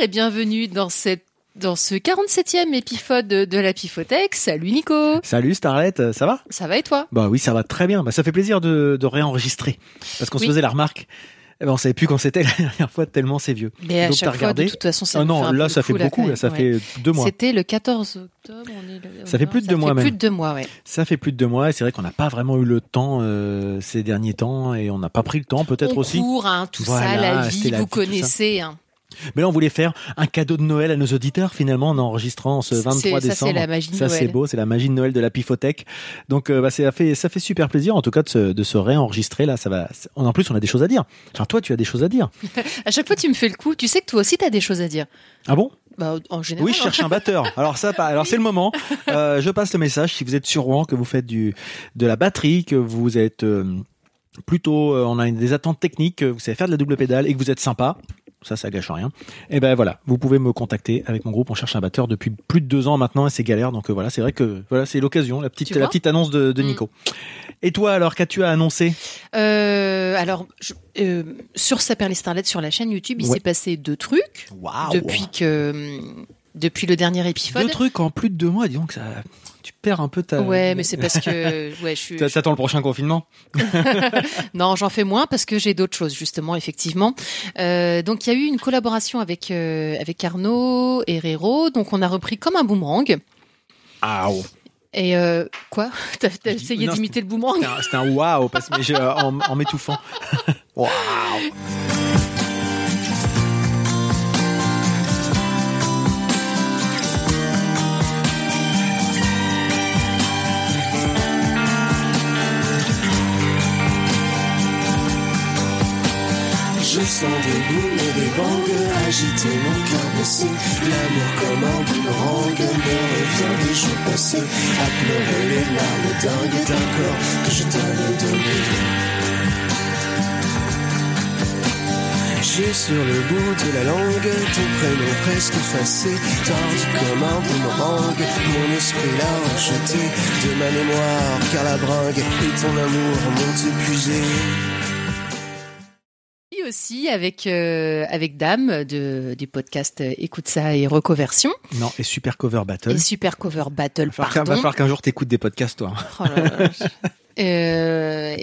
et bienvenue dans cette dans ce 47e épisode de, la Pifothèque. Salut Nico Salut Starlet, euh, ça va? Ça va et toi? Bah oui, ça va très bien. Bah, ça fait plaisir de, de réenregistrer. Parce qu'on Oui. se faisait la remarque. Eh ben, on savait plus quand c'était la dernière fois tellement c'est vieux. Mais à Donc, chaque t'as fois, regardé de toute façon, ça Ah fait non, un peu là ça fait beaucoup, là, ça fait deux mois. C'était le 14 octobre. On est le- Ça fait plus de ça deux mois, fait même. plus de deux mois, ouais. Ça fait plus de deux mois et c'est vrai qu'on n'a pas vraiment eu le temps euh, ces derniers temps et on n'a pas pris le temps peut-être aussi. court, hein, tout ça, la vie, la vous vie, connaissez. hein. Mais là on voulait faire un cadeau de Noël à nos auditeurs finalement en enregistrant ce C'est- 23 ça, c'est décembre. la magie de Ça c'est beau, c'est la magie de Noël de la Pifothèque. Donc euh, bah, ça fait ça fait super plaisir en tout cas de se, de se réenregistrer là. Ça va. On en plus on a des choses à dire. Genre toi tu as des choses à dire. À chaque fois, tu me fais le coup. Tu sais que toi aussi, tu as des choses à dire. Ah bon? Bah, en général. Oui, je cherche un batteur. Alors ça, alors c'est le moment. Euh, je passe le message. Si vous êtes sur Rouen, que vous faites du de la batterie, que vous êtes euh, plutôt, euh, on a des attentes techniques, que vous savez faire de la double pédale et que vous êtes sympa. Ça, ça gâche rien. Et ben voilà, vous pouvez me contacter avec mon groupe. On cherche un batteur depuis plus de deux ans maintenant et c'est galère. Donc euh, voilà, c'est vrai que voilà, c'est l'occasion, la petite la petite annonce de, de Mm. Nico. Et toi alors, qu'as-tu à annoncer? Euh, alors, je- euh, sur Saperly Starlet, sur la chaîne YouTube, il Ouais. s'est passé deux trucs Waouh depuis que depuis le dernier épisode. deux trucs en plus de deux mois. Disons que ça, perds un peu ta. Ouais, mais c'est parce que ouais, je suis. T'a- T'attends le prochain confinement? Non, j'en fais moins parce que j'ai d'autres choses justement, effectivement. Euh, donc il y a eu une collaboration avec euh, avec Arnaud Herrero. Donc on a repris comme un boomerang. Ah, oh. Et euh, quoi? T'as essayé d'imiter le boomerang? C'était un- waouh, parce que mais je- en, en m'étouffant. Waouh. Je sens des boules et des bangs agiter mon cœur blessé. L'amour comme un boomerang me revient des jours passés. À pleurer les larmes dingues d'un corps que je t'avais donné. J'ai sur le bout de la langue ton prénom presque effacé, tordu comme un boomerang. Mon esprit l'a rejeté de ma mémoire, car la bringue et ton amour m'ont épuisé. Aussi avec euh, avec Dame de du podcast Écoute ça et Recoversion Non, et super cover battle. et Super Cover Battle. Va qu'un- va Pardon. falloir qu'un jour t'écoutes des podcasts, toi. Oh là là. Euh,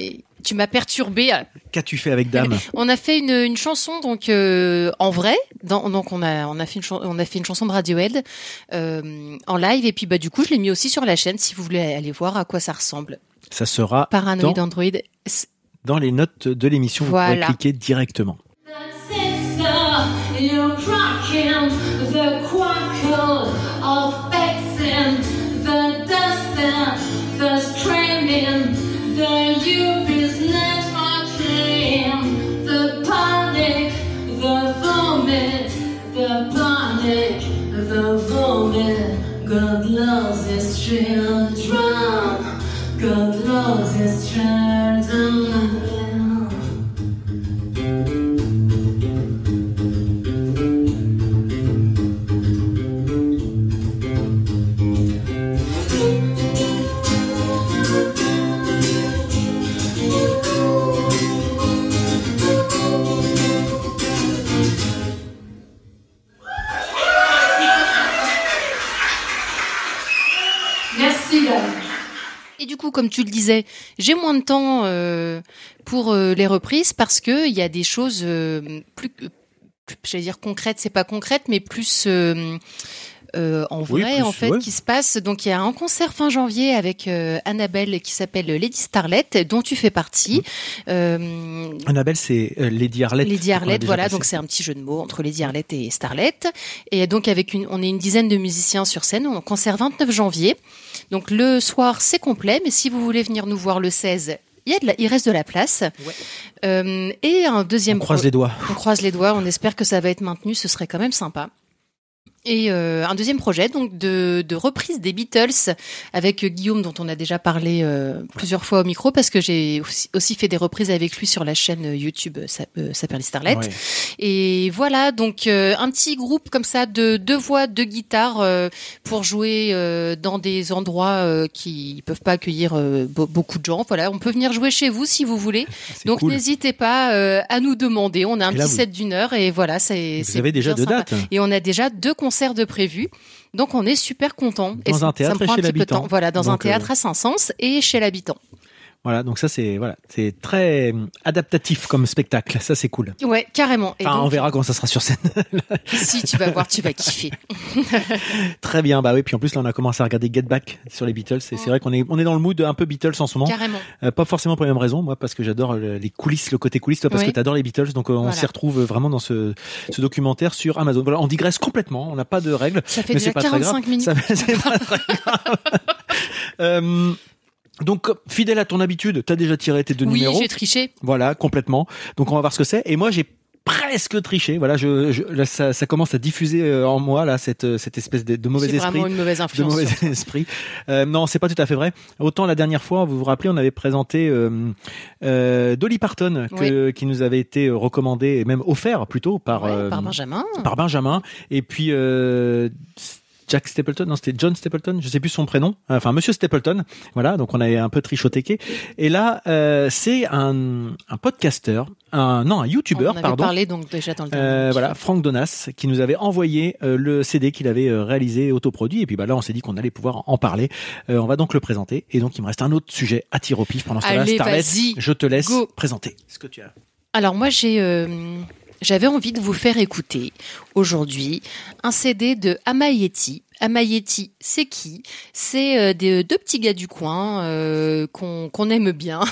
tu m'as perturbé. Qu'as-tu fait avec Dame? On a fait une, une chanson donc euh, en vrai. Dans- donc on a on a fait une on a fait une chanson de Radiohead euh, en live et puis bah du coup je l'ai mis aussi sur la chaîne si vous voulez aller voir à quoi ça ressemble. Ça sera Paranoid dans, Android. Dans les notes de l'émission. Vous Voilà. pourrez cliquer directement. God loves his children. God loves his children. Comme tu le disais, j'ai moins de temps euh, pour euh, les reprises parce que il y a des choses euh, plus, plus j'allais dire concrètes, c'est pas concrète, mais plus euh, en Oui, vrai plus, en fait ouais. qui se passe. Donc il y a un concert fin janvier avec euh, Annabelle qui s'appelle Lady Starlet, dont tu fais partie. Euh, Annabelle, c'est Lady Arlette. Lady Arlette, voilà, passé. donc c'est un petit jeu de mots entre Lady Arlette et Starlet. Et donc avec une, on est une dizaine de musiciens sur scène. On concert 29 janvier. Donc le soir c'est complet, mais si vous voulez venir nous voir le 16, il y a de la, il reste de la place. Ouais. Euh, et un deuxième On croise les doigts. on croise les doigts, on espère que ça va être maintenu, ce serait quand même sympa. Et euh, un deuxième projet donc de, de reprise des Beatles avec euh, Guillaume dont on a déjà parlé euh, plusieurs fois au micro parce que j'ai aussi, aussi fait des reprises avec lui sur la chaîne euh, YouTube euh, Sa- euh, Saperly Starlet. Et voilà donc euh, un petit groupe comme ça de deux voix, deux guitares euh, pour jouer euh, dans des endroits euh, qui peuvent pas accueillir euh, be- beaucoup de gens. Voilà, on peut venir jouer chez vous si vous voulez. Donc cool. n'hésitez pas euh, à nous demander. On a un là, petit vous- set d'une heure et voilà, c'est. Vous avez déjà deux sympa. dates. Et on a déjà deux concerts de prévus. Donc on est super content. Dans un ça- théâtre ça me et prend un l'habitant. Voilà, dans un euh, théâtre à Saint-Saëns et chez l'habitant. Voilà, donc ça c'est voilà, c'est très euh, adaptatif comme spectacle. Ça c'est cool. Ouais, carrément. Et Enfin, donc, on verra comment ça sera sur scène. si tu vas voir, tu vas kiffer. Très bien, bah oui. Puis en plus là, on a commencé à regarder Get Back sur les Beatles. Et c'est vrai qu'on est on est dans le mood un peu Beatles en ce moment. Carrément. Euh, pas forcément pour les mêmes raisons, moi parce que j'adore les coulisses, le côté coulisses, toi parce Oui. que t'adores les Beatles, donc euh, on Voilà. s'y retrouve vraiment dans ce, ce documentaire sur Amazon. Voilà, on digresse complètement, on n'a pas de règles. Ça fait mais déjà pas très grave. 45 minutes. Ça pas très grave. Euh, donc fidèle à ton habitude, t'as déjà tiré tes deux Oui, numéros. j'ai triché. Voilà, complètement. Donc on va voir ce que c'est. Et moi j'ai presque triché. Voilà, je, je- là, ça, ça commence à diffuser euh, en moi là cette, euh, cette espèce de, de mauvais C'est esprit vraiment une mauvaise de influence. mauvais sur toi. esprit. Euh, non, c'est pas tout à fait vrai. Autant la dernière fois, vous vous rappelez, on avait présenté euh, euh, Dolly Parton, que, qui nous avait été recommandé et même offert plutôt par Ouais, euh, par Benjamin. par Benjamin. Et puis euh, Jack Stapleton, non, c'était John Stapleton, je sais plus son prénom. Enfin, Monsieur Stapleton. Voilà, donc on avait un peu trichotéqué. Et là, euh, c'est un, un podcasteur, un non, un On YouTuber, avait pardon. parlé donc déjà dans le Euh, voilà. Franck Donas, qui nous avait envoyé euh, le CD qu'il avait euh, réalisé, autoproduit. Et puis bah là, on s'est dit qu'on allait pouvoir en parler. Euh, on va donc le présenter. Et donc, il me reste un autre sujet à tir au pif pendant ce temps-là. Vas-y. je te laisse Go. présenter ce que tu as. Alors moi j'ai euh, j'avais envie de vous faire écouter aujourd'hui un CD de Amayeti. Amayeti, c'est qui? C'est euh, des deux petits gars du coin euh, qu'on aime bien.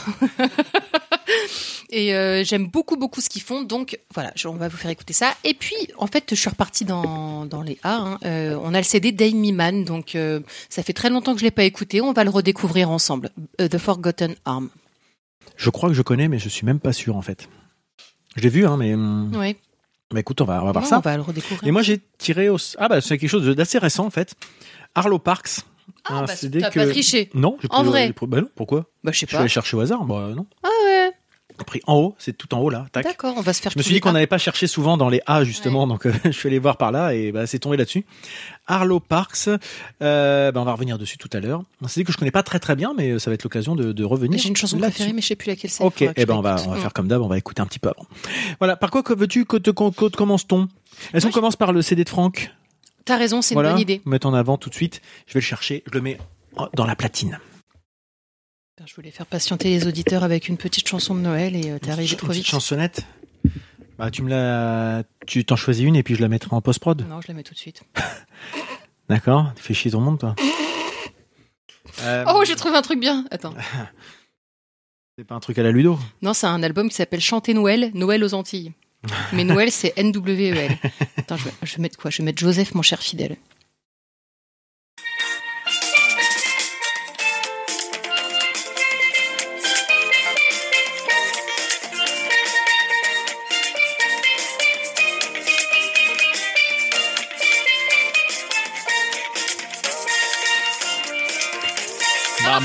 Et euh, j'aime beaucoup beaucoup ce qu'ils font, donc voilà, on va vous faire écouter ça. Et puis, en fait, je suis repartie dans, les A. hein. Euh, on a le CD d'Amy Man, donc euh, ça fait très longtemps que je l'ai pas écouté. On va le redécouvrir ensemble. Euh, The Forgotten Arm. Je crois que je connais, mais je suis même pas sûr en fait. Je l'ai vu, hein, mais hum, Ouais. bah, écoute, on va, on va voir Non, ça. On va le redécouvrir. Et moi, j'ai tiré au... Ah bah, c'est quelque chose d'assez récent en fait. Arlo Parks. Ah, un bah, CD t'as que... pas triché. Non, j'ai En pris- vrai j'ai Bah non, pourquoi? Bah, je sais Je suis pas. allé chercher au hasard. Bah non. Ah ouais. Pris en haut, c'est tout en haut là. Tac. D'accord, on va se faire Je me suis dit qu'on pas. n'allait pas chercher souvent dans les A justement, donc euh, je suis allé voir par là et bah, c'est tombé là-dessus. Arlo Parks, euh, bah, on va revenir dessus tout à l'heure. C'est dit que je connais pas très très bien, mais euh, ça va être l'occasion de, de revenir. J'ai une chanson préférée, mais je sais plus laquelle c'est. Ok, eh ben on va, on va Mm. faire comme d'hab, on va écouter un petit peu avant. Voilà, par quoi que veux-tu que te commence-t-on? Est-ce qu'on commence par le CD de Franck? T'as raison, c'est Voilà, une bonne idée. Mettre en avant tout de suite. Je vais le chercher, je le mets dans la platine. Je voulais faire patienter les auditeurs avec une petite chanson de Noël et euh, t'es arrivé Une trop petite vite. chansonnette? Bah tu me la, tu t'en choisis une et puis je la mettrai en post prod. Non, je la mets tout de suite. D'accord Tu fais chier ton monde toi. Euh, Oh, j'ai trouvé un truc bien. Attends. C'est pas un truc à la Ludo. Non, c'est un album qui s'appelle Chanter Noël, Noël aux Antilles. Mais Noël, c'est N-W-E-L. Attends, je vais, je vais mettre quoi? Je vais mettre Joseph, mon cher fidèle.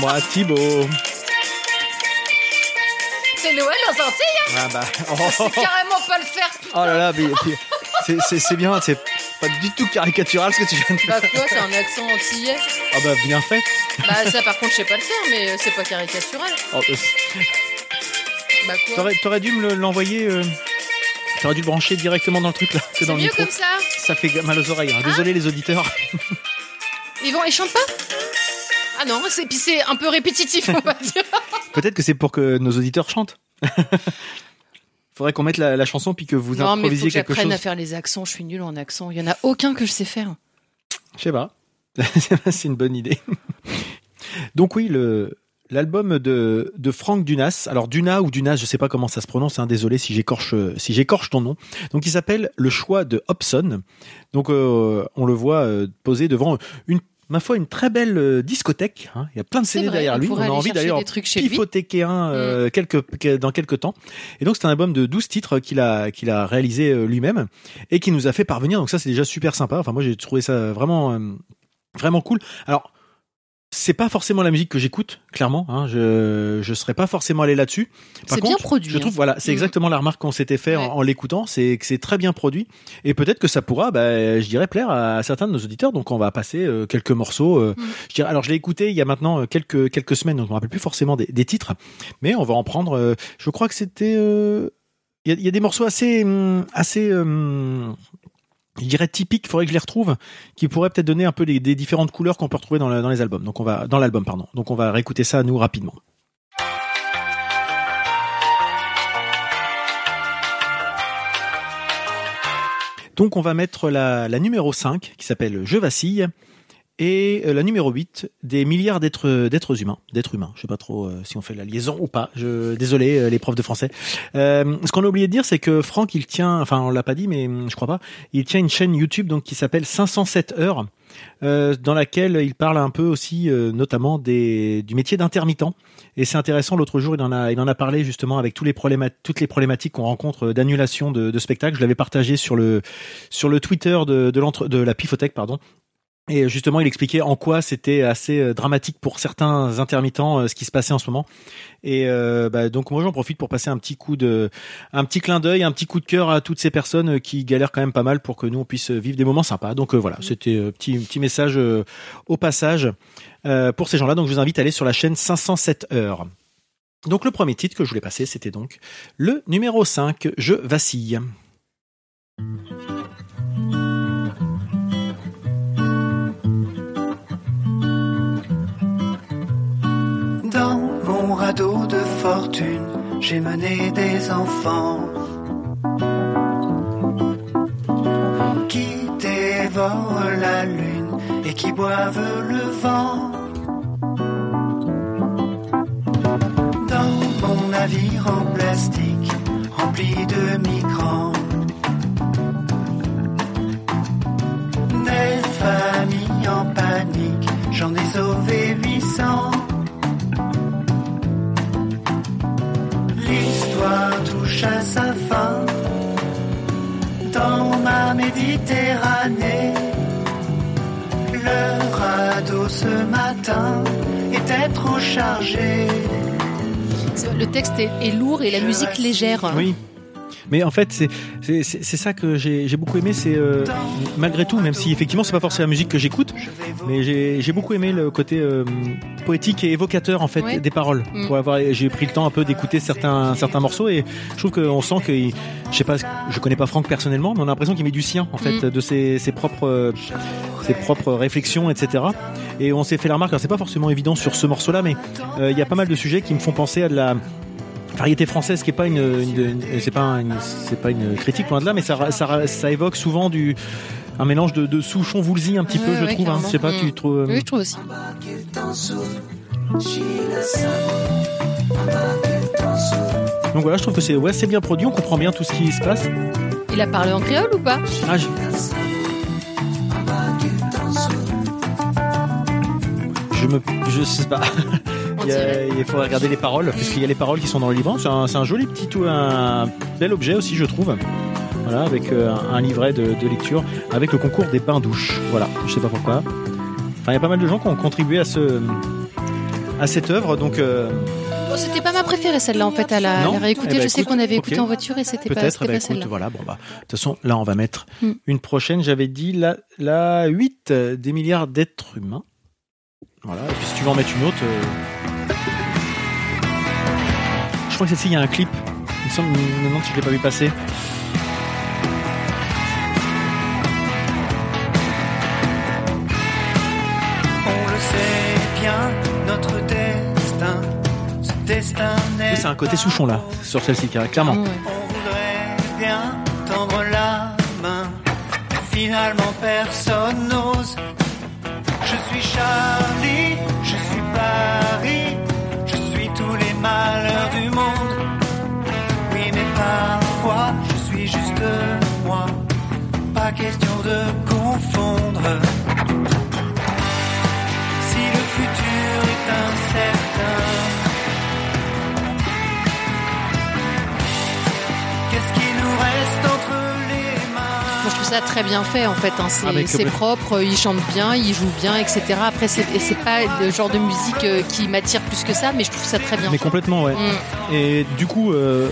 Moi Thibaut. C'est Noël aux Antilles Ah bah. C'est carrément pas le faire Oh là là, mais, puis, c'est- c'est c'est bien, c'est pas du tout caricatural ce que tu viens de faire. Bah quoi, c'est un accent antillais Ah bah bien fait. Bah ça par contre je sais pas le faire, mais euh, c'est pas caricatural. Oh, euh, Bah quoi T'aurais t'aurais dû me le- l'envoyer. euh, T'aurais dû le brancher directement dans le truc là, que C'est dans le micro. comme ça Ça fait mal aux oreilles. hein. Désolé les auditeurs. Ils vont, ils chantent pas? Ah non, c'est puis c'est un peu répétitif, on va dire. Peut-être que c'est pour que nos auditeurs chantent. Faudrait qu'on mette la, la chanson puis que vous non, mais faut improvisiez que quelque j'apprenne chose. à faire les accents. Je suis nulle en accent. Il y en a aucun que je sais faire. Je sais pas. c'est une bonne idée. Donc oui, le l'album de de Franck Dunas. Alors Duna ou Dunas, je sais pas comment ça se prononce. Hein, désolé si j'écorche si j'écorche ton nom. Donc il s'appelle Le choix de Hobson. Donc euh, on le voit euh, posé devant une ma foi, une très belle euh, discothèque. hein. Il y a plein de CD vrai, derrière lui. On a envie d'ailleurs chez lui. Mm. un euh, quelques, dans quelques temps. Et donc c'est un album de 12 titres qu'il a qu'il a réalisé euh, lui-même et qui nous a fait parvenir. Donc ça c'est déjà super sympa. Enfin moi j'ai trouvé ça vraiment euh, vraiment cool. Alors c'est pas forcément la musique que j'écoute, clairement. Hein, je je serais pas forcément allé là-dessus. Par C'est bien contre, produit, Je trouve hein. voilà, c'est Mm. exactement la remarque qu'on s'était fait en, Ouais. en l'écoutant, c'est que c'est très bien produit et peut-être que ça pourra, bah, je dirais, plaire à certains de nos auditeurs. Donc on va passer euh, quelques morceaux. euh, Mm. je dirais, alors je l'ai écouté il y a maintenant euh, quelques quelques semaines, donc je me rappelle plus forcément des, des titres, mais on va en prendre. euh, je crois que c'était, euh, il y, y a des morceaux assez hum, assez hum, je dirais typiques, faudrait que je les retrouve, qui pourraient peut-être donner un peu des différentes couleurs qu'on peut retrouver dans les albums. Donc on va dans l'album, pardon. Donc on va réécouter ça nous rapidement. Donc on va mettre la, la numéro 5 qui s'appelle Je vacille et euh, la numéro 8 des milliards d'êtres d'êtres humains, d'êtres humains. Je sais pas trop euh, si on fait la liaison ou pas. Je désolé euh, les profs de français. Euh, ce qu'on a oublié de dire c'est que Franck il tient enfin on l'a pas dit mais je crois pas, il tient une chaîne YouTube donc qui s'appelle 507 heures euh, dans laquelle il parle un peu aussi euh, notamment des du métier d'intermittent et c'est intéressant l'autre jour il en a il en a parlé justement avec tous les problèmes toutes les problématiques qu'on rencontre d'annulation de, de spectacles je l'avais partagé sur le sur le Twitter de de, de la Pifothèque pardon et justement, il expliquait en quoi c'était assez euh, dramatique pour certains intermittents euh, ce qui se passait en ce moment. Et euh, bah, donc moi j'en profite pour passer un petit coup de, un petit clin d'œil, un petit coup de cœur à toutes ces personnes qui galèrent quand même pas mal pour que nous on puisse vivre des moments sympas. Donc euh, voilà, c'était euh, petit petit message au passage pour ces gens-là. Donc je vous invite à aller sur la chaîne 507 heures. Donc le premier titre que je voulais passer, c'était donc le numéro 5, Je vacille. De fortune, j'ai mené des enfants qui dévorent la lune et qui boivent le vent. Dans mon navire en plastique, rempli de migrants, des familles en panique, j'en ai sauvé 800. Méditerranée. Le radeau ce matin était trop chargé. Le texte est, est lourd et la musique légère. Oui. Mais en fait, c'est c'est c'est c'est ça que j'ai j'ai beaucoup aimé. C'est euh, malgré tout, même si effectivement c'est pas forcément la musique que j'écoute, mais j'ai j'ai beaucoup aimé le côté euh, poétique et évocateur en fait Ouais. des paroles. Mm. Pour avoir, j'ai pris le temps un peu d'écouter certains certains morceaux et je trouve qu'on sent que je sais pas, je connais pas Franck personnellement, mais on a l'impression qu'il met du sien en fait Mm. de ses ses propres euh, ses propres réflexions, etc. Et on s'est fait la remarque. Alors c'est pas forcément évident sur ce morceau-là, mais euh, il y a pas mal de sujets qui me font penser à de la variété française qui est pas une, une- une- c'est pas une, c'est pas une critique loin de là mais ça, ça, ça évoque souvent du un mélange de, de Souchon Woolsey un petit peu Ouais, je trouve hein. je sais pas Mm. tu trouves euh, Oui, je trouve aussi. donc voilà je trouve que c'est ouais c'est bien produit on comprend bien tout ce qui se passe Il a parlé en créole ou pas? Ah, je... je me je sais pas il, a- il faudrait regarder les paroles puisqu'il y a les paroles qui sont dans le livre. C'est un, un joli petit tout un bel objet aussi je trouve. Voilà avec euh, un, livret de, de lecture avec le concours des bains douches. Voilà je sais pas pourquoi. Enfin il y a pas mal de gens qui ont contribué à ce à cette œuvre donc euh, Bon, C'était pas ma préférée celle-là en fait à la, la réécouter. Eh ben, je sais qu'on avait écouté en voiture et c'était pas, bah, pas écoute celle-là. voilà bon bah de toute façon là on va mettre Hmm. une prochaine. J'avais dit la la 8 des milliards d'êtres humains. Voilà et puis si tu veux en mettre une autre euh, crois que celle-ci il y a un clip il me semble je me demande si je l'ai pas vu passer On le sait bien, notre destin, ce destin Oui, c'est un côté Souchon là sur celle-ci clairement Ouais. On voudrait bien tendre la main, finalement personne n'ose. Je suis Charlie, je suis Paris, malheurs du monde. Oui, mais parfois je suis juste moi. Pas question de confondre. Si le futur est incertain, qu'est-ce qui nous reste ça très bien fait en fait. hein. C'est Ah, propre, il chante bien, il joue bien, etc. Après, c'est pas le genre de musique euh, qui m'attire plus que ça, mais je trouve ça très bien. Mais fait. complètement, ouais. Mm. Et du coup, euh,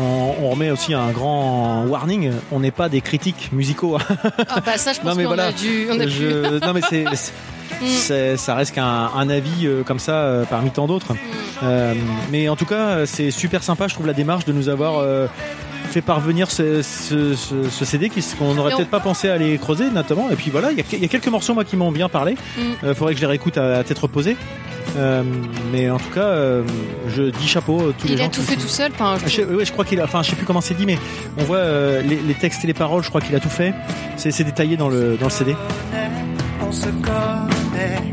on, on remet aussi un grand warning. On n'est pas des critiques musicaux. hein. Ah bah ça, je pense Non, mais qu'on voilà. a dû, on a pu. Je- non mais c'est, c'est- Mm. c'est- ça reste qu'un un avis euh, comme ça euh, parmi tant d'autres. Mm. Euh, mais en tout cas, c'est super sympa, je trouve la démarche de nous avoir fait parvenir ce, ce- ce- ce CD qu'on n'aurait peut-être pas pensé à aller creuser notamment. Et puis voilà, il y a, il y a quelques morceaux moi qui m'ont bien parlé. Mm. Euh, faudrait que je les réécoute à, à tête reposée. Euh, mais en tout cas, euh, je dis chapeau à tous les Il gens. a tout fait tout seul. Enfin, je Ah, je, ouais, je crois qu'il a, enfin, je sais plus comment c'est dit, mais on voit euh, les, les textes et les paroles. Je crois qu'il a tout fait. C'est, détaillé dans le dans le CD. On se connaît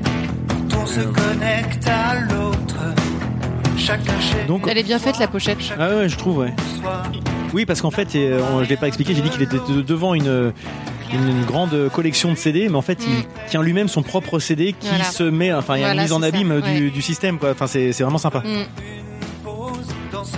quand on se connecte à l'autre. Chacun chez Donc, Elle est bien faite la pochette. ah ouais, je trouve, ouais. Soi. Oui, parce qu'en fait, euh, on- je l'ai pas expliqué. J'ai dit qu'il était de- devant une une grande collection de CD, mais en fait, il Mm. tient lui-même son propre CD qui Voilà. se met, enfin, il y a une mise en ça, abîme du, ouais. du système, quoi. Enfin, c'est vraiment sympa. Mm.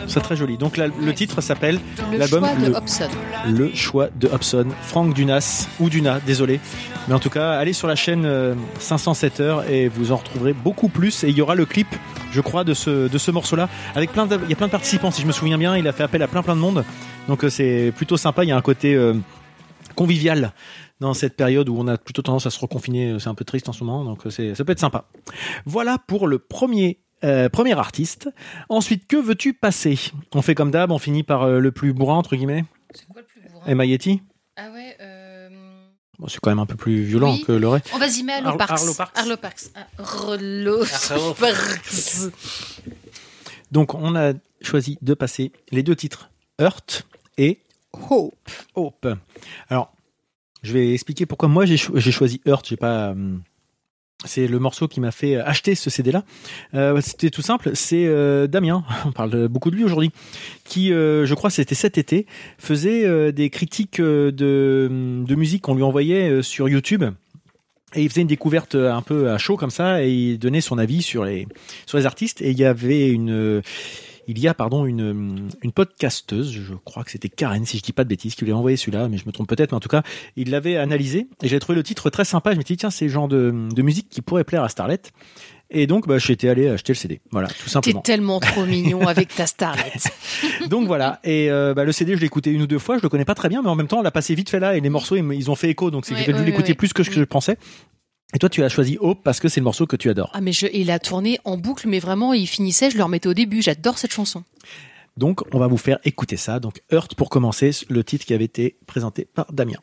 C'est très joli. Donc, la- le Ouais. titre s'appelle Le L'album, choix de le- Hobson. Le choix de Hobson, Franck Dunas ou Duna, désolé. Mais en tout cas, allez sur la chaîne euh, 507 heures et vous en retrouverez beaucoup plus. Et il y aura le clip, je crois, de ce, de ce morceau-là. Avec plein de, il y a plein de participants, si je me souviens bien. Il a fait appel à plein plein de monde. Donc euh, c'est plutôt sympa. Il y a un côté euh, convivial dans cette période où on a plutôt tendance à se reconfiner. C'est un peu triste en ce moment. Donc euh, c'est, ça peut être sympa. Voilà pour le premier. euh, premier artiste. Ensuite, que veux-tu passer? On fait comme d'hab, on finit par euh, le plus bourrin entre guillemets? C'est quoi le plus bourrin? Emma Yeti? Ah ouais. euh, Bon, c'est quand même un peu plus violent Oui. que le reste. On vas-y, mais Arlo Arlo- Parks. Arlo Parks. Arlo Parks. Arlo Parks. Donc, on a choisi de passer les deux titres Hurt et Hope. Hope. Alors, je vais expliquer pourquoi moi j'ai cho- choisi Hurt. J'ai pas. euh, c'est le morceau qui m'a fait acheter ce CD-là. Euh, c'était tout simple. C'est euh, Damien, on parle beaucoup de lui aujourd'hui, qui, euh, je crois, c'était cet été, faisait euh, des critiques euh, de, de musique qu'on lui envoyait euh, sur YouTube. Et il faisait une découverte euh, un peu à chaud comme ça, et il donnait son avis sur les sur les artistes. Et il y avait une, euh, il y a pardon une une podcasteuse, je crois que c'était Karen, si je dis pas de bêtises, qui lui a envoyé celui-là, mais je me trompe peut-être, mais en tout cas, il l'avait analysé et j'avais trouvé le titre très sympa. Je me suis dit tiens, c'est le genre de de musique qui pourrait plaire à Starlet. Et donc, bah, j'étais allé acheter le CD. Voilà, tout T'es simplement. tellement trop mignon avec ta starlet. Donc voilà. Et euh, bah, le CD, je l'ai écouté une ou deux fois. Je le connais pas très bien, mais en même temps, on l'a passé vite fait là. Et les morceaux, ils, ont fait écho. Donc c'est que j'ai dû ouais, l'écouter ouais, plus que ce que je pensais. Et toi, tu as choisi Hope parce que c'est le morceau que tu adores. Ah mais je, il a tourné en boucle, mais vraiment, il finissait, je le remettais au début. J'adore cette chanson. Donc, on va vous faire écouter ça. Donc, Hurt pour commencer, le titre qui avait été présenté par Damien.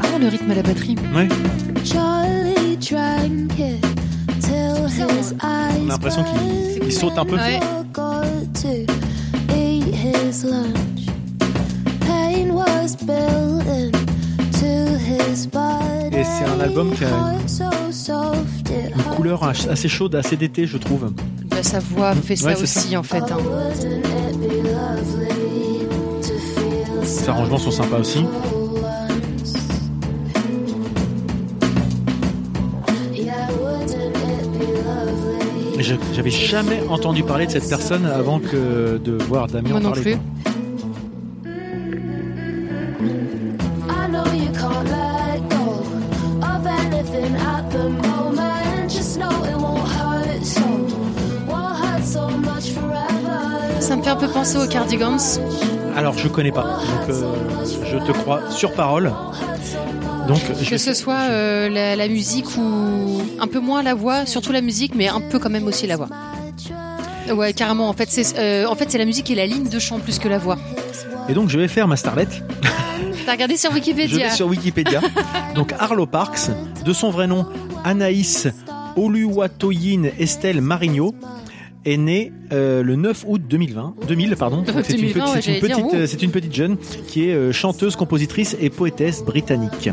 Ah, le rythme à la batterie. Ouais. Charlie drank it till his eyes On a l'impression qu'il il saute un peu. Ouais. Forgot to eat his lunch. Pain was built into his body. Et c'est un album qui a une- couleur assez chaude, assez d'été, je trouve. Bah, sa voix fait ça Ouais, aussi, ça. en fait. hein. Les arrangements sont sympas aussi. J'avais jamais entendu parler de cette personne avant que de voir Damien Moi en non parler. plus. Ça me fait un peu penser aux Cardigans. Alors, je connais pas. Donc, euh, je te crois sur parole. Donc, je Que ce soit euh, la, la musique ou un peu moins la voix, surtout la musique, mais un peu quand même aussi la voix. Ouais, carrément. En fait, c'est euh, en fait c'est la musique et la ligne de chant plus que la voix. Et donc, je vais faire ma starlet. T'as regardé sur Je Wikipédia vais sur Wikipédia. donc, Arlo Parks, de son vrai nom, Anaïs Oluwatoyin Estelle Marigno, est née euh, le 9 août 2020, 2000 pardon. C'est une, 2020, petite- ouais, une euh, une jeune qui est euh, chanteuse, compositrice et poétesse britannique.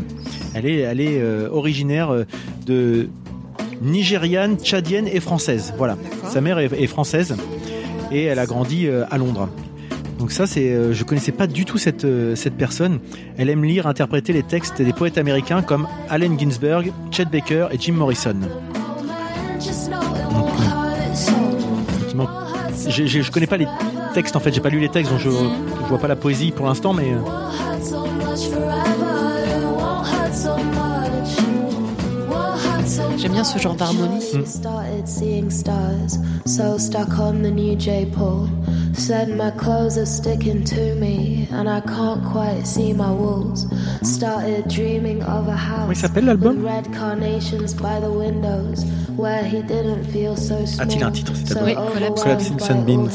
Elle est, elle est euh, originaire de nigériane, tchadienne et française. Voilà. Sa mère est, est française et elle a grandi à Londres. Donc ça, c'est, je connaissais pas du tout cette cette personne. Elle aime lire, interpréter les textes des poètes américains comme Allen Ginsberg, Chet Baker et Jim Morrison. J'ai- je connais pas les textes en fait, j'ai pas lu les textes, donc je, je vois pas la poésie pour l'instant, mais J'aime bien ce genre d'harmonie. She started seeing stars, so stuck on the new J. Paul. Said my clothes are sticking to me, and I can't quite see my walls. Started dreaming of a house. comment il s'appelle l'album with red carnations by the windows, where he didn't feel so small. A-t-il un titre, cet so album Oui, Collapsing Sunbeams.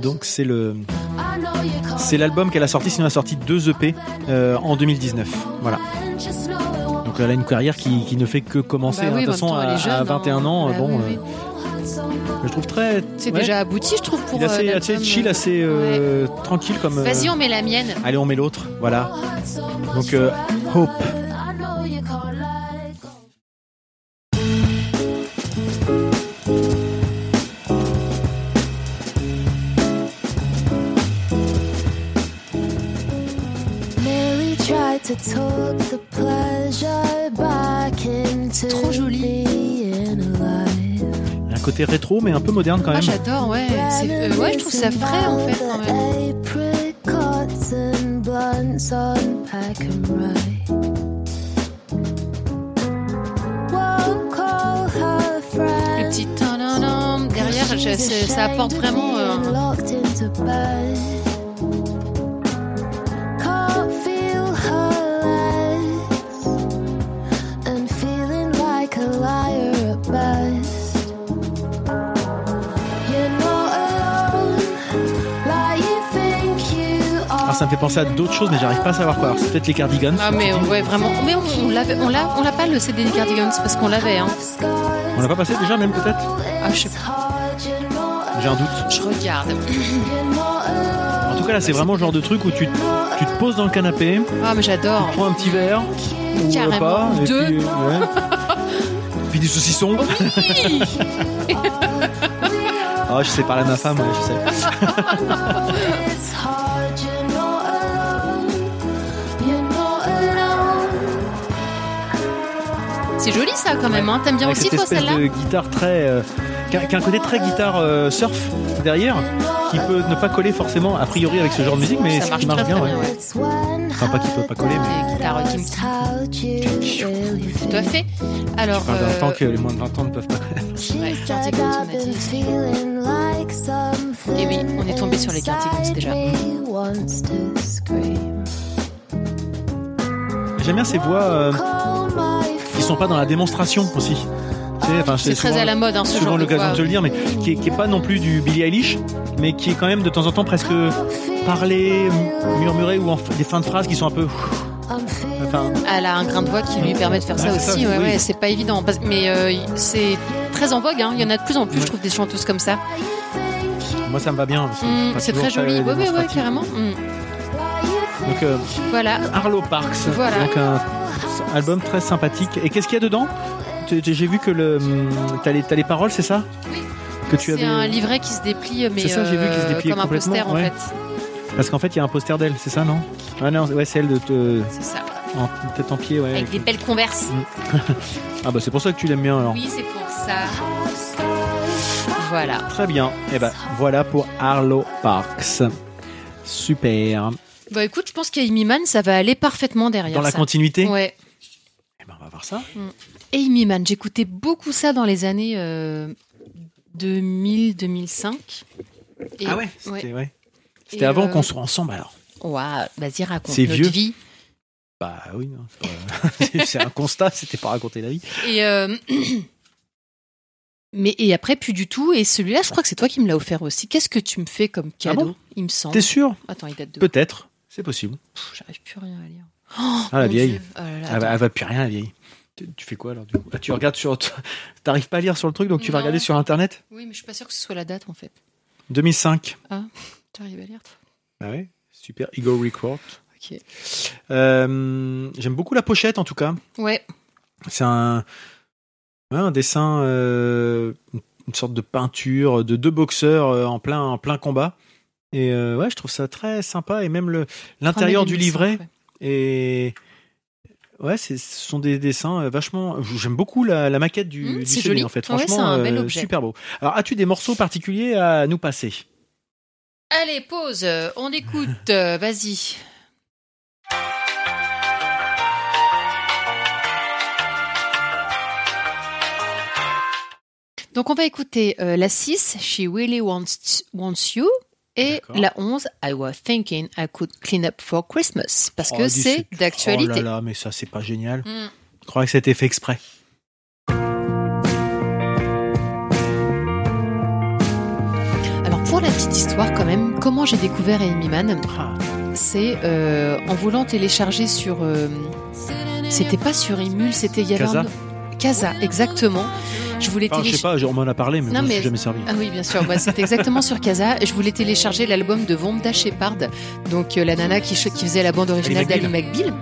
donc c'est le c'est l'album qu'elle a sorti, sinon elle a sorti deux EP euh, en 2019. Voilà. Donc elle a une carrière qui, qui ne fait que commencer. Bah hein. de toute façon, à, est jeune, à 21 ans, euh, bon, oui, euh, je trouve très. C'est ouais, déjà abouti, je trouve, pour il est assez, euh, assez l'album. chill, assez euh, tranquille comme. euh, Vas-y, on met la mienne. Allez, on met l'autre. Voilà. Donc euh, Hope. Côté rétro, mais un peu moderne quand même. j'adore, ouais. Euh, ouais, je trouve ça frais, en fait, quand même. Le petit derrière, ça apporte vraiment. euh, me fait penser à d'autres choses, mais j'arrive pas à savoir quoi. C'est peut-être les Cardigans. Ah, mais ouais, vraiment. Mais on, on l'avait, on l'a, on l'a pas le CD des Cardigans parce qu'on l'avait, hein. On l'a pas passé déjà même peut-être? Ah, je sais pas. J'ai un doute. Je regarde. En tout cas là c'est vraiment le genre de truc où tu, tu te poses dans le canapé, Ah, mais j'adore. prends un petit verre ou Carrément. et Deux. puis, ouais. puis des saucissons. Ah je sais parler à ma femme, ouais, je sais. C'est joli ça quand même, hein. T'aimes bien Avec aussi cette toi espèce celle-là de guitare très, euh, qui, a, qui a un côté très guitare euh, surf derrière, qui peut ne pas coller forcément a priori avec ce genre de musique, mais Ça ce marche qui marche très, bien. très ouais. bien, Enfin pas qui peut pas coller, mais Les guitares Kim Tout à fait. Alors, d'un euh, temps que les moins de 20 ans ne peuvent pas. Ouais, on a dit. Et oui, on est tombé sur les Cardigans déjà. J'aime bien ces voix euh, sont pas dans la démonstration aussi. Enfin, c'est très souvent- à la mode, hein, ce souvent l'occasion de te le dire, mais qui est, qui est pas non plus du Billie Eilish, mais qui est quand même de temps en temps presque parlé, m- murmuré ou en des fins de phrases qui sont un peu. Enfin, Elle a un grain de voix qui lui permet de faire ça aussi. ça, ouais, oui. ouais, c'est pas évident. Mais euh, c'est très en vogue. Hein. Il y en a de plus en plus, Ouais. je trouve, des chanteuses comme ça. moi ça me va bien. Mm, pas c'est très joli. Ouais, démonstratif. carrément. Mm. Donc euh, Voilà. Arlo Parks, Voilà. donc un album très sympathique. Et qu'est-ce qu'il y a dedans? J'ai vu que le t'as les, les paroles, c'est ça? Oui. Que tu C'est un livret qui se déplie, mais ça, j'ai vu qu'il se euh, dépliait comme un poster en fait. Parce qu'en fait, il y a un poster d'elle, c'est ça, non? Ah non, ouais, c'est elle de te... C'est ça. en tête en pied, ouais. Avec des belles converses. Ah bah c'est pour ça que tu l'aimes bien alors. Oui, c'est pour ça. Voilà. Très bien. Et ben voilà pour Arlo Parks. Super. Bah écoute, je pense qu'Amy Mann, ça va aller parfaitement derrière Dans la ça. continuité Ouais. Eh ben on va voir ça. Amy Mann, j'écoutais beaucoup ça dans les années 2000-2005. Et- ah ouais, c'était ouais. Avant euh, qu'on soit ensemble alors. Ouah, vas-y, raconte C'est notre vieux. vie. Bah oui, non, c'est un constat, c'était pas raconter la vie. Et euh, mais et après plus du tout. Et celui-là, je crois que c'est toi qui me l'as offert aussi. Qu'est-ce que tu me fais comme cadeau Ah bon Il me semble. T'es sûr Attends, il date de. Peut-être, c'est possible. J'arrive plus rien à lire. Ah la vieille. Oh là là, Elle va, elle va plus rien la vieille. Tu, tu fais quoi alors du coup? Ah, Tu regardes sur... T'arrives pas à lire sur le truc, donc tu vas regarder sur internet? Oui, mais je suis pas sûre que ce soit la date en fait. 2005. Tu arrives à lire toi? Ah ouais Super, Ego Record. Ok. Euh, J'aime beaucoup la pochette en tout cas. Ouais. C'est un, ouais, un dessin, euh, une sorte de peinture de deux boxeurs euh, en plein, en plein combat. Et euh, ouais, je trouve ça très sympa. Et même le l'intérieur du 2005, livret est Ouais, ce sont des dessins euh, vachement. J'aime beaucoup la, la maquette du, Mmh, du c'est CD, joli. en fait. Franchement, c'est un bel euh, objet. super beau. Alors, as-tu des morceaux particuliers à nous passer? Allez, pause. On écoute. Vas-y. Donc on va écouter euh, la 6, She Really Wants, wants You, et la 11, I Was Thinking I Could Clean Up for Christmas, parce que Oh, dis, c'est d'actualité. Oh là là, mais ça, c'est pas génial. Mm. Je crois que c'était fait exprès. Alors pour la petite histoire quand même, comment j'ai découvert Amy Mann? Ah, C'est euh, en voulant télécharger sur... euh, c'était pas sur Emule, c'était... Casa Casa, exactement. Je voulais enfin, je sais pas, on m'en a parlé, mais Non, je me mais- suis jamais servi. Ah oui, bien sûr. Bah, c'était exactement sur Casa. Je voulais télécharger l'album de Vonda Shepard, donc euh, la nana qui, faisait la bande originale Ali d'Ali McBeal.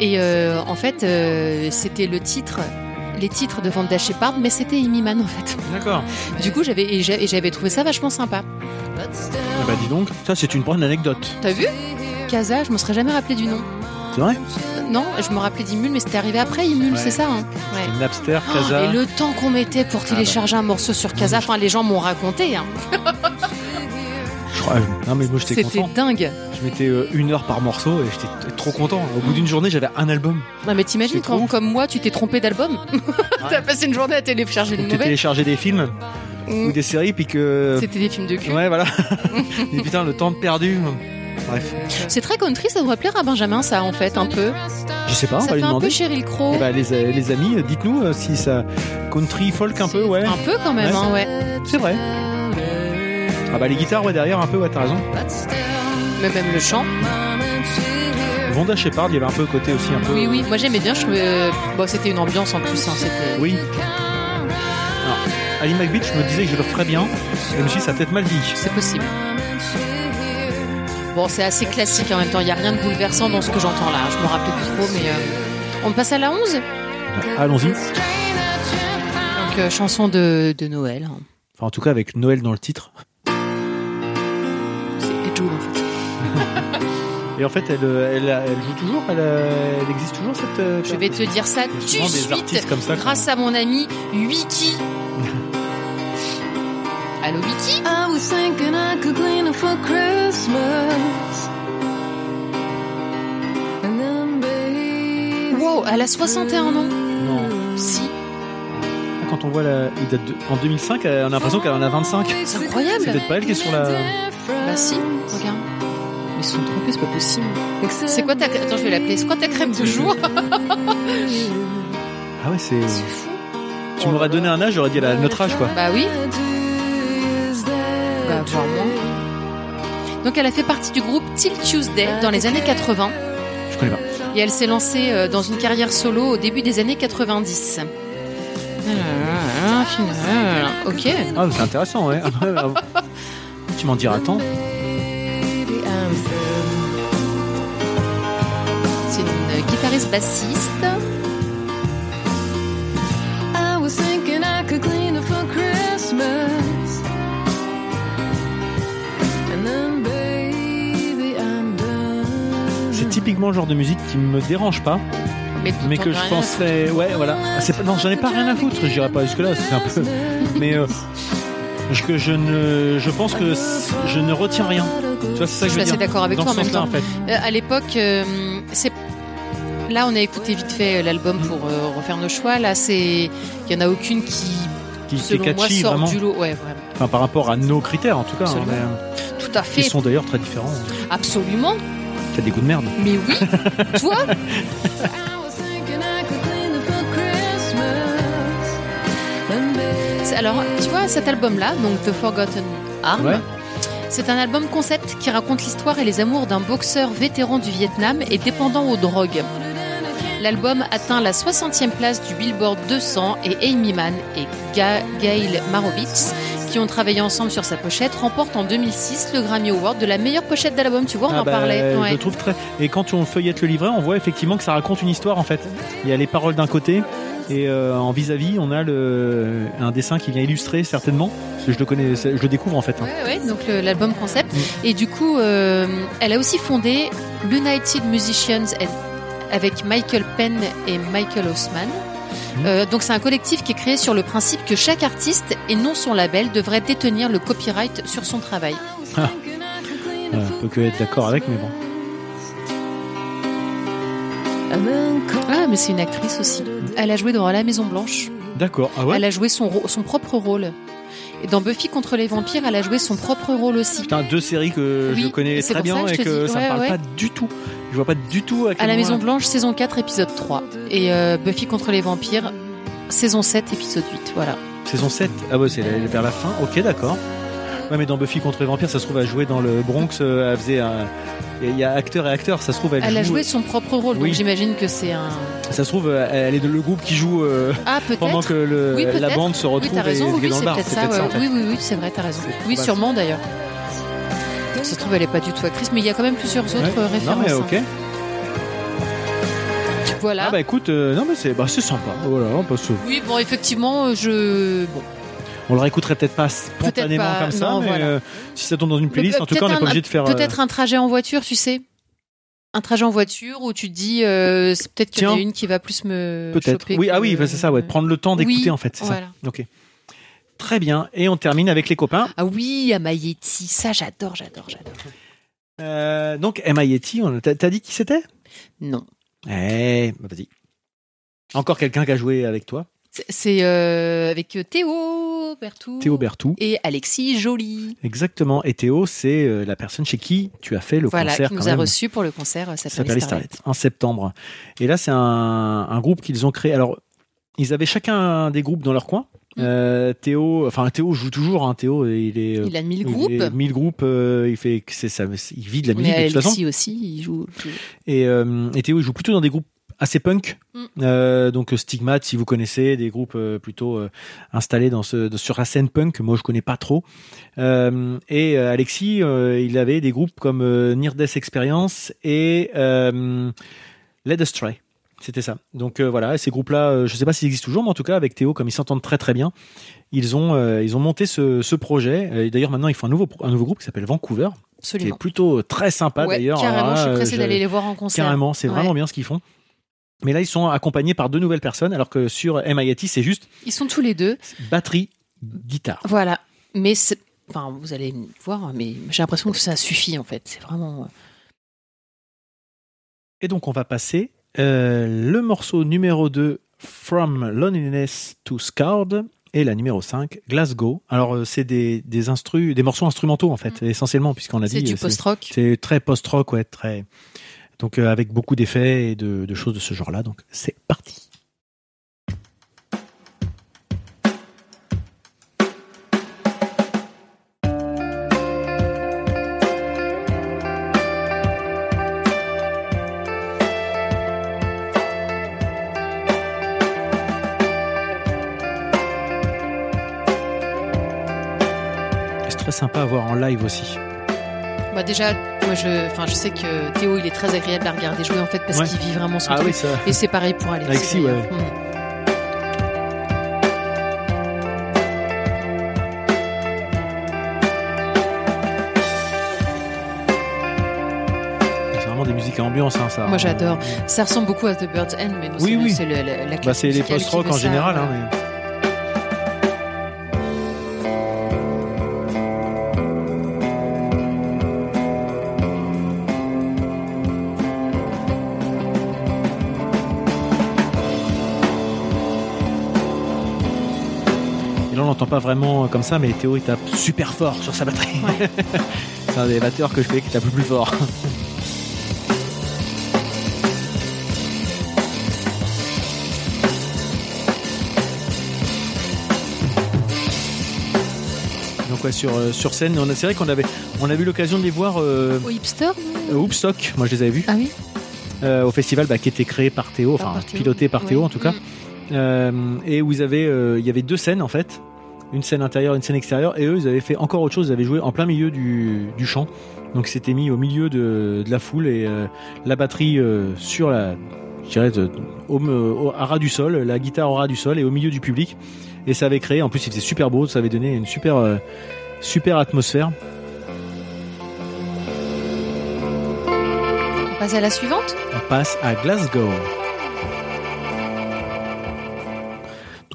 Et euh, en fait, euh, c'était le titre, les titres de Vonda Shepard, mais c'était Amy Mann en fait. D'accord. Du coup, j'avais et j'a- et j'avais trouvé ça vachement sympa. Eh bah, dis donc, ça, c'est une bonne anecdote. T'as vu? Casa, je me serais jamais rappelé du nom. C'est vrai? Non, je me rappelais d'Imul, mais c'était arrivé après Imul, Ouais. c'est ça hein Ouais. Napster, Oh, Casa. et le temps qu'on mettait pour télécharger un morceau sur Casa, enfin les gens m'ont raconté, hein. Je crois- Non, mais moi, j'étais c'était dingue. Je mettais euh, une heure par morceau et j'étais trop content. Au bout d'une journée, j'avais un album. Non mais t'imagines quand, comme moi, tu t'es trompé d'album? T'as passé une journée à télécharger une Donc, t'as nouvelle téléchargé des films Mm. ou des séries, puis que. C'était des films de cul. Ouais, voilà. et putain, le temps perdu. Bref. C'est très country, ça devrait plaire à Benjamin, ça, en fait, un peu. Je sais pas, on ça va fait lui un demander. peu Cheryl Crow. Eh bah, les, les amis, euh, dites-nous euh, si ça. Country, folk un peu, ouais. Un peu quand même, Ouais. hein, ouais. C'est vrai. Ah bah, les guitares, ouais, derrière, un peu, ouais, t'as raison. Mais même le chant. Vonda Shepard, il y avait un peu côté aussi, un peu. Oui, oui, moi j'aimais bien, je trouvais. euh, Bon, c'était une ambiance en plus, hein, c'était. Oui. Alors, Ali McBeal, je me disais que je le ferais bien. Et je me suis dit, ça a peut-être mal dit. C'est possible. Bon, c'est assez classique en même temps, il n'y a rien de bouleversant dans ce que j'entends là. Je me rappelle plus trop, mais. euh, On passe à la 11 Euh, Allons-y. Donc, euh, chanson de, de Noël. hein. Enfin, en tout cas, avec Noël dans le titre. C'est Edjoul en fait. Et en fait, elle, euh, elle, elle joue toujours elle, elle existe toujours cette. Je vais te dire ça tout de suite comme ça. grâce à mon ami Wiki. Allô Wiki I was thinking I could clean up for Christmas. And then, baby, Wow, elle a 61 ans. Non. Si, Quand on voit la. Il date de- en 2005, on a l'impression qu'elle en a 25. c'est incroyable. C'est peut-être pas elle qui est sur la. Bah si, regarde. Mais ils se sont trompés, c'est pas possible. C'est quoi ta... Attends, je vais l'appeler. C'est quoi ta crème de jour Ah ouais, c'est. C'est fou. Tu m'aurais donné un âge, j'aurais dit a notre âge, quoi. Bah oui, bah. Donc elle a fait partie du groupe Till Tuesday dans les années 80 Je connais pas. et elle s'est lancée euh, dans une carrière solo au début des années 90. Ok. Ah, c'est intéressant, ouais. Ah, ouais, ah, tu m'en diras tant. C'est une guitariste bassiste. Typiquement le genre de musique qui me dérange pas, Mais, mais que je penserais. Ouais, voilà. Ah, pas- Non, j'en ai pas rien à foutre, j'irai pas jusque-là, c'est un peu. Mais. euh, je- que je ne, je pense que je ne retiens rien. Tu vois, c'est ça Je que je suis assez d'accord avec Dans toi en même sens-là, temps. en fait. Euh, à l'époque, euh, c'est là on a écouté vite fait euh, l'album pour euh, refaire nos choix. Là, c'est il y en a aucune qui, Qui, selon moi, catchy, sort vraiment. du lot. Ouais, vraiment. Enfin, par rapport à nos critères, en tout cas. hein, mais, Tout à fait. sont d'ailleurs très différents. Absolument. T'as des goûts de merde. Mais oui. toi, alors tu vois cet album-là, donc The Forgotten Arm. Ouais. C'est un album concept qui raconte l'histoire et les amours d'un boxeur vétéran du Vietnam et dépendant aux drogues. L'album atteint la 60e place du Billboard 200 et Amy Mann et Ga- Gail Marovitz, qui ont travaillé ensemble sur sa pochette, remportent en 2006 le Grammy Award de la meilleure pochette d'album. Tu vois, on Ah en bah, parlait. Je Ouais. trouve très. Et quand on feuillette le livret, on voit effectivement que ça raconte une histoire en fait. Il y a les paroles d'un côté et euh, en vis-à-vis, on a le un dessin qui vient illustrer certainement. Parce que je le connais, je le découvre en fait. hein. Ouais, ouais, donc l'album concept. Mm. Et du coup, euh, elle a aussi fondé l'United Musicians avec Michael Penn et Michael Haussmann. Euh, donc c'est un collectif qui est créé sur le principe que chaque artiste et non son label devrait détenir le copyright sur son travail. Ah. On peut que être d'accord avec, mais bon. Ah, mais c'est une actrice aussi. Elle a joué dans La Maison Blanche. D'accord. Ah ouais Elle a joué son, son propre rôle. Et dans Buffy contre les vampires, elle a joué son propre rôle aussi. Putain, deux séries que Oui, je connais très bien et que ça me ouais, parle ouais. pas du tout. Je vois pas du tout à quel À la moment- Maison Blanche, saison 4, épisode 3. Et euh, Buffy contre les vampires, saison 7, épisode 8. Voilà. Saison 7 Ah ouais, c'est la- vers la fin. Ok, d'accord. Ouais, mais dans Buffy contre les vampires, ça se trouve, elle jouait dans le Bronx. euh, Elle faisait un. Il y a acteur et acteur, ça se trouve, elle, Elle a joué son propre rôle, Oui. donc j'imagine que c'est un. Ça se trouve, elle est de- le groupe qui joue euh, Ah, pendant que le, Oui, la bande se Oui, retrouve t'as raison, et oui, dans c'est le bar. C'est ça. ça, ouais. en fait. Oui, oui, oui, c'est vrai, t'as raison. C'est- Oui, bah, sûrement d'ailleurs. Ça se trouve, elle est pas du tout actrice, mais il y a quand même plusieurs autres Ouais. euh, références. Non mais hein. ok. Voilà. Ah bah écoute, euh, non mais c'est bah, sympa. Voilà, on peut se- Oui, bon, effectivement, euh, je. Bon. On le réécouterait peut-être pas spontanément pas, comme ça, non, mais voilà. euh, si ça tombe dans une playlist, en tout cas, on n'est pas obligé de faire. euh, Peut-être un trajet en voiture, tu sais. Un trajet en voiture où tu te dis, euh, c'est peut-être qu'il y en a une qui va plus me. Peut-être. Oui, ah oui, bah, c'est ça, ouais. Prendre le temps d'écouter Oui, en fait, c'est voilà. ça. Ok. Très bien. Et on termine avec les copains. Ah oui, Amayeti, ça j'adore, j'adore, j'adore. Euh, donc on- t'as dit qui c'était? Non. Eh, bah, vas-y. Encore quelqu'un qui a joué avec toi? C'est- euh, avec Théo Bertou. Théo Bertou. Et Alexis Joly. Exactement. Et Théo, c'est euh, la personne chez qui tu as fait le Voilà, concert. qui nous a reçus pour le concert euh, Ça s'appelle. Starlight, en septembre. Et là, c'est un, un groupe qu'ils ont créé. Alors, ils avaient chacun des groupes dans leur coin? Euh, Théo, enfin Théo joue toujours. Hein, Théo, il est. euh, Il a 1000 il groupes. est 1000 groupes. euh, il fait, c'est ça, il vit de la musique Mais de toute façon. Alexis aussi, il joue. Et, euh, et Théo, il joue plutôt dans des groupes assez punk. Mm. Euh, donc Stigmat, si vous connaissez, des groupes euh, plutôt euh, installés dans ce, de- sur la scène punk. Moi, je connais pas trop. Euh, et euh, Alexis, euh, il avait des groupes comme euh, Near Death Experience et euh, Led Astray. C'était ça. Donc euh, voilà, ces groupes-là, euh, je sais pas s'ils existent toujours, mais en tout cas avec Théo, comme ils s'entendent très très bien, ils ont euh, ils ont monté ce, ce projet. Et d'ailleurs maintenant ils font un nouveau un nouveau groupe qui s'appelle Vancouver, qui est Absolument. plutôt très sympa Ouais, d'ailleurs. carrément, Alors je suis pressée je- d'aller les voir en concert. Carrément, c'est Ouais. vraiment bien ce qu'ils font. Mais là, ils sont accompagnés par deux nouvelles personnes, alors que sur MIT, c'est juste Ils sont tous les deux. batterie, guitare. Voilà. Mais c'est- enfin, vous allez voir, mais j'ai l'impression que ça suffit en fait. C'est vraiment. Et donc, on va passer euh, le morceau numéro 2, From Loneliness to Scarred, et la numéro 5, Glasgow. Alors, euh, c'est des, des, instru, des morceaux instrumentaux, en fait, essentiellement, puisqu'on a C'est dit. du euh, post-rock. C'est très post-rock, ouais, très. Donc, euh, avec beaucoup d'effets et de, de choses de ce genre-là. Donc, c'est parti. Sympa à voir en live aussi. Bah déjà, moi je, enfin, je sais que Théo, il est très agréable à regarder jouer en fait parce Ouais. qu'il vit vraiment son Ah truc. oui, ça. Et c'est pareil pour Alexis. Alexis, ouais. Mm. C'est vraiment des musiques à ambiance, hein, ça. Moi j'adore. Ça ressemble beaucoup à The Bird's End, mais non, Oui, c'est, oui. c'est le- la, la Bah, c'est les post-rock en général. voilà. Hein, mais... l'entend pas vraiment comme ça, mais Théo il tape super fort sur sa batterie. Ouais. c'est un des batteurs que je fais qui tape le plus fort. Donc ouais, sur, euh, sur scène, on a- c'est vrai qu'on avait, on a eu l'occasion de les voir euh, Au hipster au Woodstock, moi je les avais vus, Ah oui euh, au festival bah, qui était créé par Théo, enfin piloté par Théo Oui. en tout cas. Euh, et où ils avaient, euh, il y avait deux scènes en fait, une scène intérieure, une scène extérieure, et eux ils avaient fait encore autre chose, ils avaient joué en plein milieu du, du champ, donc c'était mis au milieu de, de la foule et euh, la batterie euh, sur la, je dirais, de- au, au- à ras du sol, la guitare au ras du sol et au milieu du public, et ça avait créé, en plus il faisait super beau, ça avait donné une super, euh, super atmosphère. On passe à la suivante? On passe à Glasgow.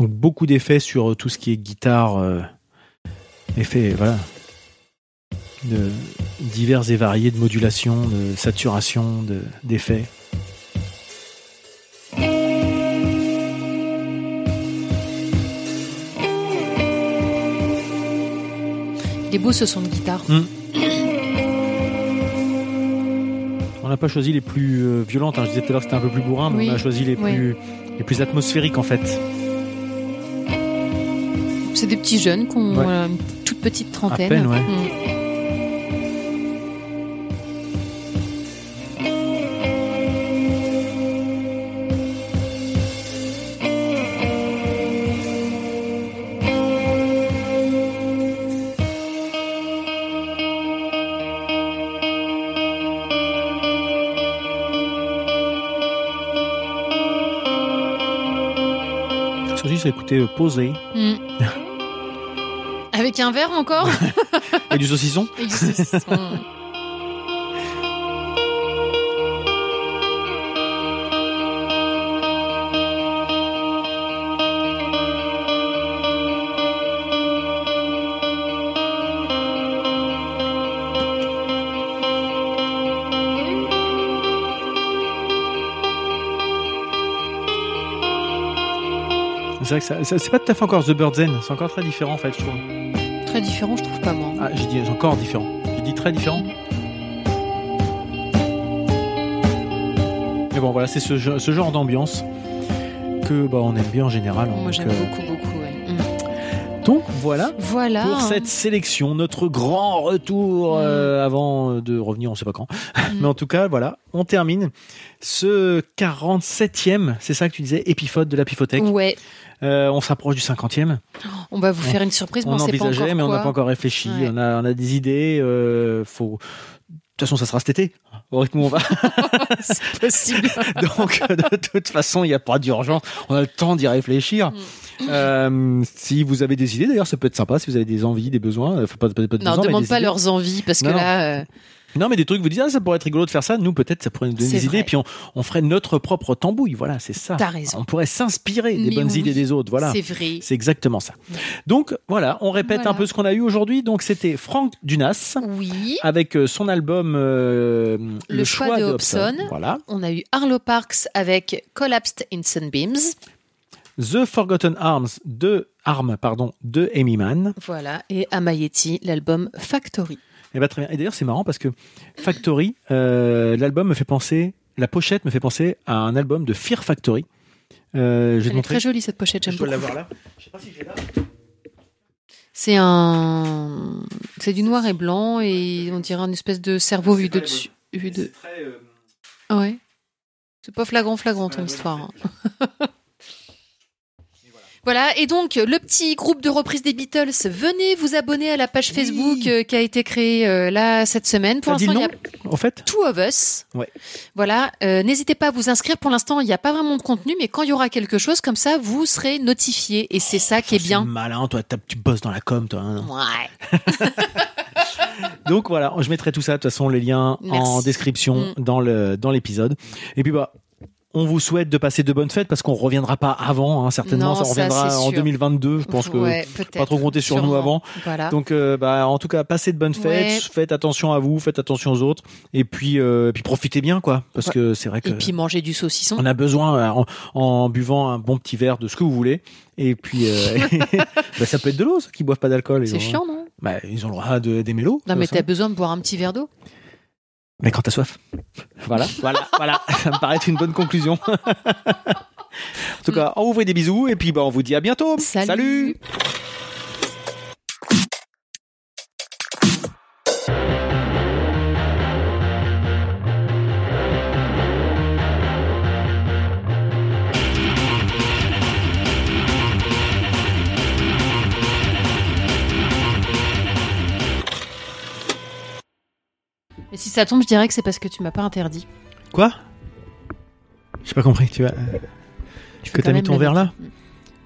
Donc beaucoup d'effets sur tout ce qui est guitare, euh, effets, voilà, de divers et variés de modulation, de saturation, de- d'effets. Il est beau ce son de guitare. On n'a pas choisi les plus euh, violentes. hein. Je disais tout à l'heure que c'était un peu plus bourrin, mais Oui. on a choisi les Oui. plus les plus atmosphériques en fait. C'est des petits jeunes qui ont Ouais. une toute petite trentaine. peine, ouais. Mm. Surtout, j'ai écouté euh, Posé Mm. Avec un verre encore et du saucisson. Et du saucisson. C'est vrai que ça, ça- c'est pas tout à fait encore The Bird's End, c'est encore très différent en fait, je trouve. Très différent, je trouve pas moi. Ah, j'ai dit encore différent. J'ai dit très différent. Mais bon, voilà, c'est ce, ce genre d'ambiance que bah, on aime bien en général. hein, Moi donc, j'aime euh, beaucoup, beaucoup. ouais. Mm. Donc voilà Voilà. pour cette sélection, notre grand retour euh, avant de revenir, on sait pas quand. Mais en tout cas, voilà, on termine ce 47e, c'est ça que tu disais, épiphode de la Pifothèque. Ouais, Euh, on s'approche du 50e. On va vous faire une surprise, on on pas envisageait, mais on n'a pas encore réfléchi. Ouais. On, a, on a des idées. euh, faut... De toute façon, ça sera cet été. Au rythme où on va. C'est possible. Donc, euh, de toute façon, il n'y a pas d'urgence. On a le temps d'y réfléchir. Mm. Euh, si vous avez des idées, d'ailleurs, ça peut être sympa. Si vous avez des envies, des besoins, faut pas, pas, pas de non, besoins, mais demande pas idées. leurs envies parce que Non, là, euh, Non, mais des trucs, vous dites, ah, ça pourrait être rigolo de faire ça. Nous, peut-être, ça pourrait nous donner des idées. Puis on, on ferait notre propre tambouille. Voilà, c'est ça. T'as raison. On pourrait s'inspirer des Mais bonnes oui, idées des autres. Voilà. c'est vrai. C'est exactement ça. Donc, voilà, on répète Voilà. un peu ce qu'on a eu aujourd'hui. Donc, c'était Franck Dunas. Oui. avec euh, son album euh, Le choix de Hobson. Voilà. On a eu Arlo Parks avec Collapsed in Sunbeams. The Forgotten Arms de Arm, pardon, de Amy Mann. Voilà. Et Amayeti, l'album Factory. Et bah, très bien. Et d'ailleurs, c'est marrant parce que Factory, euh, l'album me fait penser, la pochette me fait penser à un album de Fear Factory. Euh, je Elle est très jolie cette pochette, j'aime Je dois beaucoup. l'avoir là. Je sais pas si j'ai là. C'est un, c'est du noir et blanc et on dirait une espèce de cerveau vu de dessus. Vu de... Très, euh, Ouais. C'est pas flagrant, flagrant ton histoire. hein. Voilà, et donc le petit groupe de reprise des Beatles, venez vous abonner à la page Oui. Facebook euh, qui a été créée euh, là cette semaine. Pour l'instant, il y a au fait? Two of Us. Ouais. Voilà, euh, n'hésitez pas à vous inscrire. Pour l'instant, il n'y a pas vraiment de contenu, mais quand il y aura quelque chose comme ça, vous serez notifié et c'est ça qui est bien. malin, toi, tu bosses dans la com, toi. hein. Ouais. Donc voilà, je mettrai tout ça, de toute façon, les liens en description Mm. dans le dans l'épisode. Et puis bah. On vous souhaite de passer de bonnes fêtes parce qu'on reviendra pas avant, hein, certainement. Non, ça reviendra en sûr. 2022. Je pense que Ouais, pas trop compter sur nous avant. Voilà. Donc, euh, bah, en tout cas, passez de bonnes fêtes. Ouais. Faites attention à vous, faites attention aux autres, et puis, euh, puis profitez bien, quoi, parce Ouais. que c'est vrai que et puis manger du saucisson. on a besoin euh, en, en buvant un bon petit verre de ce que vous voulez. Et puis, euh, bah, ça peut être de l'eau, ceux qui boivent pas d'alcool. C'est chiant, non? Bah, ils ont le droit de- d'aimer l'eau. Non, mais t'as besoin de boire un petit verre d'eau. Mais quand t'as soif. Voilà, voilà, voilà. Ça me paraît être une bonne conclusion. en tout cas, on vous fait des bisous et puis bah, on vous dit à bientôt. Salut. Mais si ça tombe, je dirais que c'est parce que tu m'as pas interdit. Quoi? J'ai pas compris. Tu as... Je Que t'as mis ton verre là?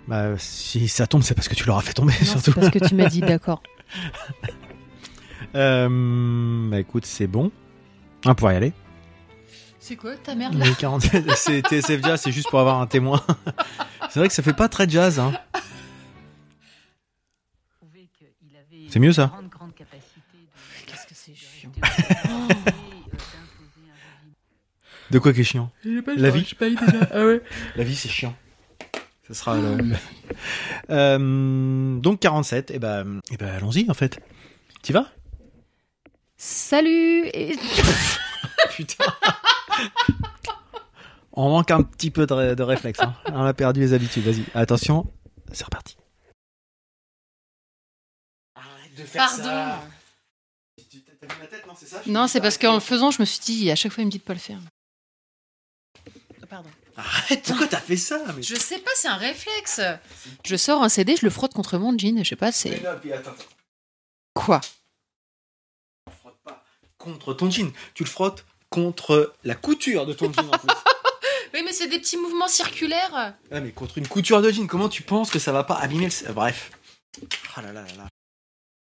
Bah, si ça tombe, c'est parce que tu l'auras fait tomber, Non, surtout. c'est parce que tu m'as dit, d'accord. Euh, bah écoute, c'est bon. On va pouvoir y aller. C'est quoi ta merde là Oui, 47, c'est TSF Jazz, c'est juste pour avoir un témoin. C'est vrai que ça fait pas très jazz, hein. C'est mieux ça Qu'est-ce que c'est chiant. De quoi qui est chiant La vie pas eu déjà. Ah ouais. La vie c'est chiant. Ça sera le... Euh, donc 47, et ben, et ben allons-y en fait. Tu vas? Salut et... Putain. On manque un petit peu de, de réflexe. Hein. On a perdu les habitudes. Vas-y, attention, c'est reparti. Arrête de Pardon. T'as vu ma tête, non C'est ça Non, c'est parce qu'en le faisant, je me suis dit, à chaque fois, il me dit de pas le faire. Ah, Pardon. Arrête, pourquoi t'as fait ça mais... Je sais pas, c'est un réflexe. Je sors un CD, je le frotte contre mon jean, je sais pas, c'est. Quoi frotte pas contre ton jean. Tu le frottes contre la couture de ton jean en plus. Oui, mais c'est des petits mouvements circulaires. Ouais, mais contre une couture de jean, comment tu penses que ça va pas abîmer le... Bref. Oh là là là là.